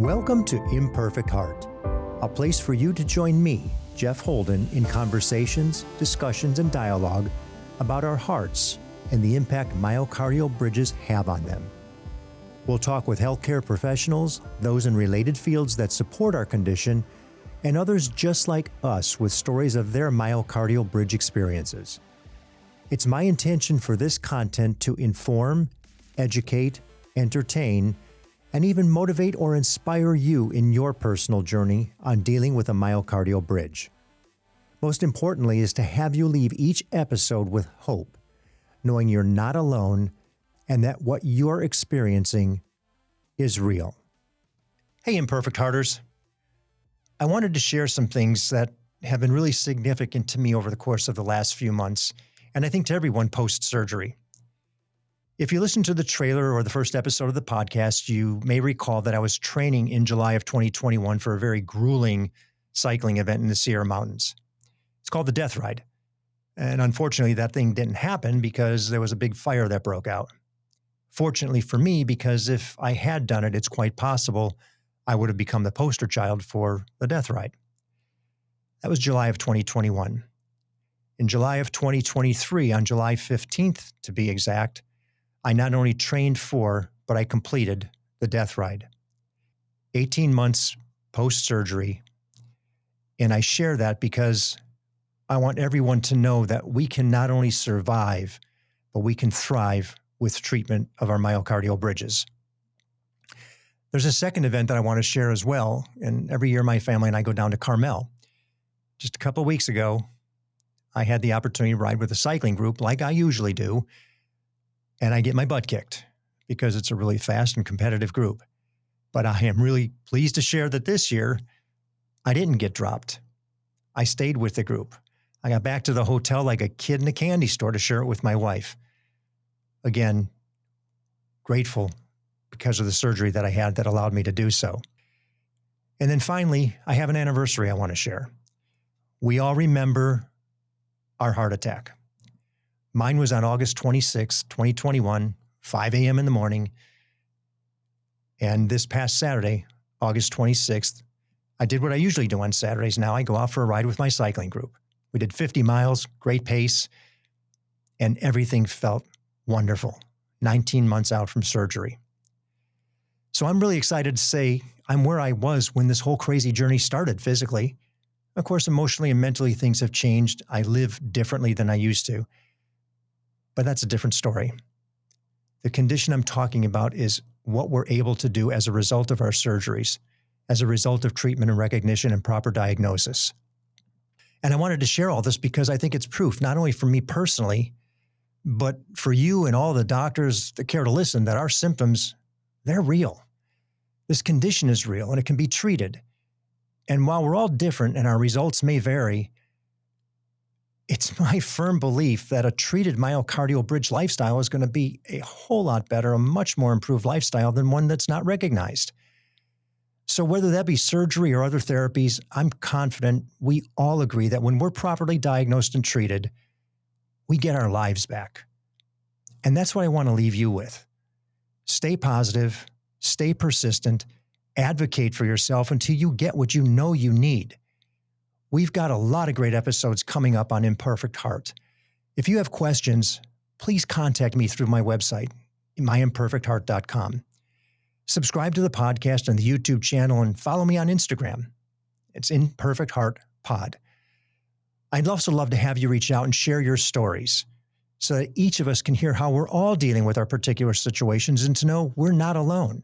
Welcome to Imperfect Heart, a place for you to join me, Jeff Holden, in conversations, discussions, and dialogue about our hearts and the impact myocardial bridges have on them. We'll talk with healthcare professionals, those in related fields that support our condition, and others just like us with stories of their myocardial bridge experiences. It's my intention for this content to inform, educate, entertain, and even motivate or inspire you in your personal journey on dealing with a myocardial bridge. Most importantly, is to have you leave each episode with hope, knowing you're not alone and that what you're experiencing is real. Hey, Imperfect Hearters. I wanted to share some things that have been really significant to me over the course of the last few months, and I think to everyone post surgery. If you listen to the trailer or the first episode of the podcast, you may recall that I was training in July of 2021 for a very grueling cycling event in the Sierra Mountains. It's called the Death Ride. And unfortunately, that thing didn't happen because there was a big fire that broke out. Fortunately for me, because if I had done it, it's quite possible I would have become the poster child for the Death Ride. That was July of 2021. In July of 2023, on July 15th to be exact, I not only trained for, but I completed the death ride. 18 months post surgery. And I share that because I want everyone to know that we can not only survive, but we can thrive with treatment of our myocardial bridges. There's a second event that I want to share as well. And every year, my family and I go down to Carmel. Just a couple of weeks ago, I had the opportunity to ride with a cycling group like I usually do and I get my butt kicked because it's a really fast and competitive group. But I am really pleased to share that this year I didn't get dropped. I stayed with the group. I got back to the hotel like a kid in a candy store to share it with my wife. Again, grateful because of the surgery that I had that allowed me to do so. And then finally, I have an anniversary I want to share. We all remember our heart attack. Mine was on August 26, 2021, 5 a.m. in the morning. And this past Saturday, August 26th, I did what I usually do on Saturdays now. I go out for a ride with my cycling group. We did 50 miles, great pace, and everything felt wonderful. 19 months out from surgery. So I'm really excited to say I'm where I was when this whole crazy journey started physically. Of course, emotionally and mentally, things have changed. I live differently than I used to. But that's a different story. The condition I'm talking about is what we're able to do as a result of our surgeries, as a result of treatment and recognition and proper diagnosis. And I wanted to share all this because I think it's proof, not only for me personally, but for you and all the doctors that care to listen, that our symptoms, they're real. This condition is real and it can be treated. And while we're all different and our results may vary, it's my firm belief that a treated myocardial bridge lifestyle is going to be a whole lot better, a much more improved lifestyle than one that's not recognized. So, whether that be surgery or other therapies, I'm confident we all agree that when we're properly diagnosed and treated, we get our lives back. And that's what I want to leave you with. Stay positive, stay persistent, advocate for yourself until you get what you know you need. We've got a lot of great episodes coming up on Imperfect Heart. If you have questions, please contact me through my website, myimperfectheart.com. Subscribe to the podcast and the YouTube channel and follow me on Instagram. It's Imperfect Heart Pod. I'd also love to have you reach out and share your stories so that each of us can hear how we're all dealing with our particular situations and to know we're not alone.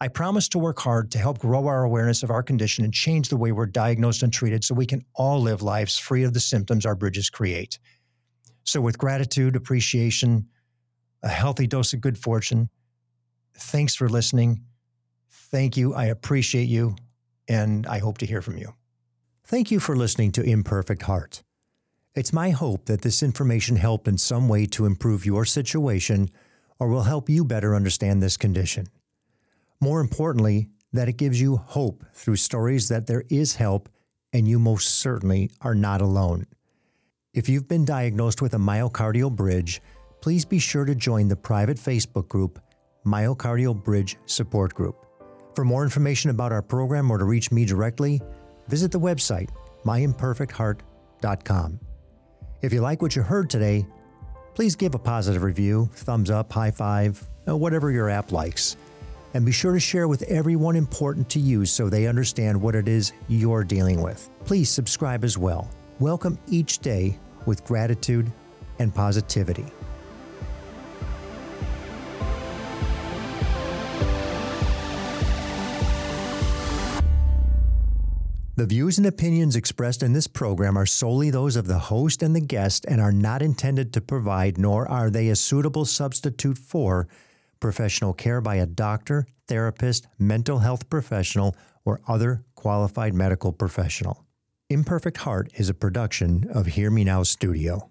I promise to work hard to help grow our awareness of our condition and change the way we're diagnosed and treated so we can all live lives free of the symptoms our bridges create. So, with gratitude, appreciation, a healthy dose of good fortune, thanks for listening. Thank you. I appreciate you, and I hope to hear from you. Thank you for listening to Imperfect Heart. It's my hope that this information helped in some way to improve your situation or will help you better understand this condition. More importantly, that it gives you hope through stories that there is help and you most certainly are not alone. If you've been diagnosed with a myocardial bridge, please be sure to join the private Facebook group, Myocardial Bridge Support Group. For more information about our program or to reach me directly, visit the website myimperfectheart.com. If you like what you heard today, please give a positive review, thumbs up, high five, whatever your app likes. And be sure to share with everyone important to you so they understand what it is you're dealing with. Please subscribe as well. Welcome each day with gratitude and positivity. The views and opinions expressed in this program are solely those of the host and the guest and are not intended to provide, nor are they a suitable substitute for, professional care by a doctor, therapist, mental health professional, or other qualified medical professional. Imperfect Heart is a production of Hear Me Now Studio.